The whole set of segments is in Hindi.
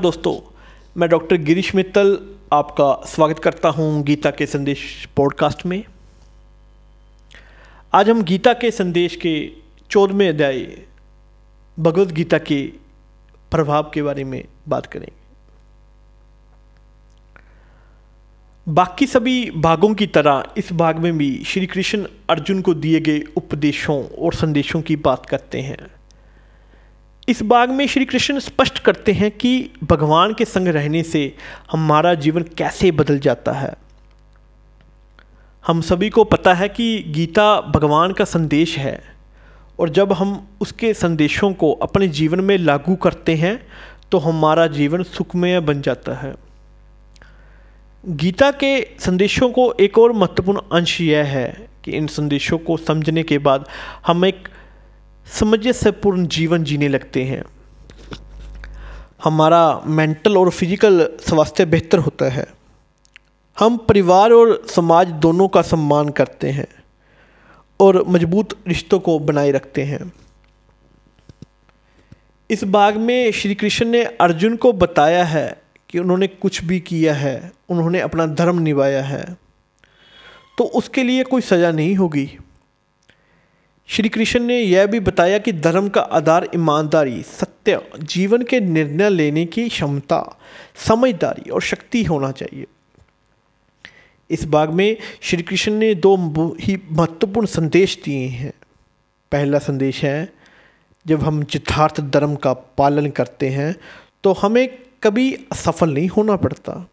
दोस्तों, मैं डॉक्टर गिरीश मित्तल आपका स्वागत करता हूँ गीता के संदेश पॉडकास्ट में। आज हम गीता के संदेश के चौदहवें अध्याय भगवत गीता के प्रभाव के बारे में बात करेंगे। बाकी सभी भागों की तरह इस भाग में भी श्री कृष्ण अर्जुन को दिए गए उपदेशों और संदेशों की बात करते हैं। इस बाग में श्री कृष्ण स्पष्ट करते हैं कि भगवान के संग रहने से हमारा जीवन कैसे बदल जाता है। हम सभी को पता है कि गीता भगवान का संदेश है और जब हम उसके संदेशों को अपने जीवन में लागू करते हैं तो हमारा जीवन सुखमय बन जाता है। गीता के संदेशों को एक और महत्वपूर्ण अंश यह है कि इन संदेशों को समझने के बाद हम एक से पूर्ण जीवन जीने लगते हैं। हमारा मेंटल और फ़िज़िकल स्वास्थ्य बेहतर होता है। हम परिवार और समाज दोनों का सम्मान करते हैं और मज़बूत रिश्तों को बनाए रखते हैं। इस बाग में श्री कृष्ण ने अर्जुन को बताया है कि उन्होंने कुछ भी किया है, उन्होंने अपना धर्म निभाया है तो उसके लिए कोई सज़ा नहीं होगी। श्री कृष्ण ने यह भी बताया कि धर्म का आधार ईमानदारी, सत्य, जीवन के निर्णय लेने की क्षमता, समझदारी और शक्ति होना चाहिए। इस बाग में श्री कृष्ण ने दो ही महत्वपूर्ण संदेश दिए हैं। पहला संदेश है, जब हम यथार्थ धर्म का पालन करते हैं तो हमें कभी असफल नहीं होना पड़ता।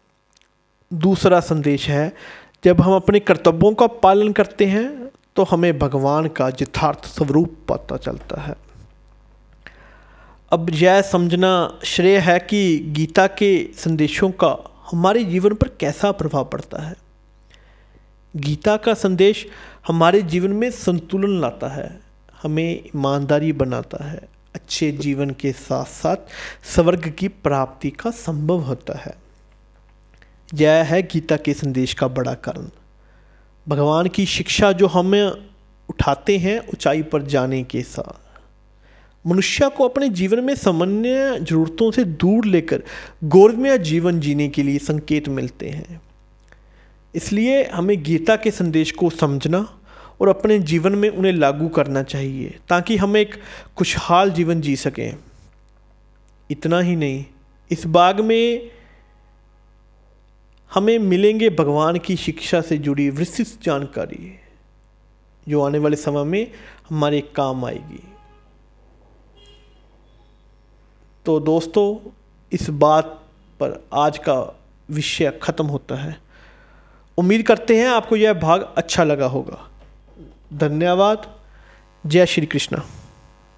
दूसरा संदेश है, जब हम अपने कर्तव्यों का पालन करते हैं तो हमें भगवान का यथार्थ स्वरूप पता चलता है। अब यह समझना श्रेय है कि गीता के संदेशों का हमारे जीवन पर कैसा प्रभाव पड़ता है। गीता का संदेश हमारे जीवन में संतुलन लाता है, हमें ईमानदारी बनाता है, अच्छे जीवन के साथ साथ स्वर्ग की प्राप्ति का संभव होता है। यह है गीता के संदेश का बड़ा कारण। भगवान की शिक्षा जो हम उठाते हैं ऊंचाई पर जाने के साथ। मनुष्य को अपने जीवन में सामान्य जरूरतों से दूर लेकर गौरवमय जीवन जीने के लिए संकेत मिलते हैं। इसलिए हमें गीता के संदेश को समझना और अपने जीवन में उन्हें लागू करना चाहिए, ताकि हम एक खुशहाल जीवन जी सकें। इतना ही नहीं, इस बाग में हमें मिलेंगे भगवान की शिक्षा से जुड़ी विस्तृत जानकारी जो आने वाले समय में हमारे काम आएगी। तो दोस्तों, इस बात पर आज का विषय ख़त्म होता है। उम्मीद करते हैं आपको यह भाग अच्छा लगा होगा। धन्यवाद। जय श्री कृष्णा।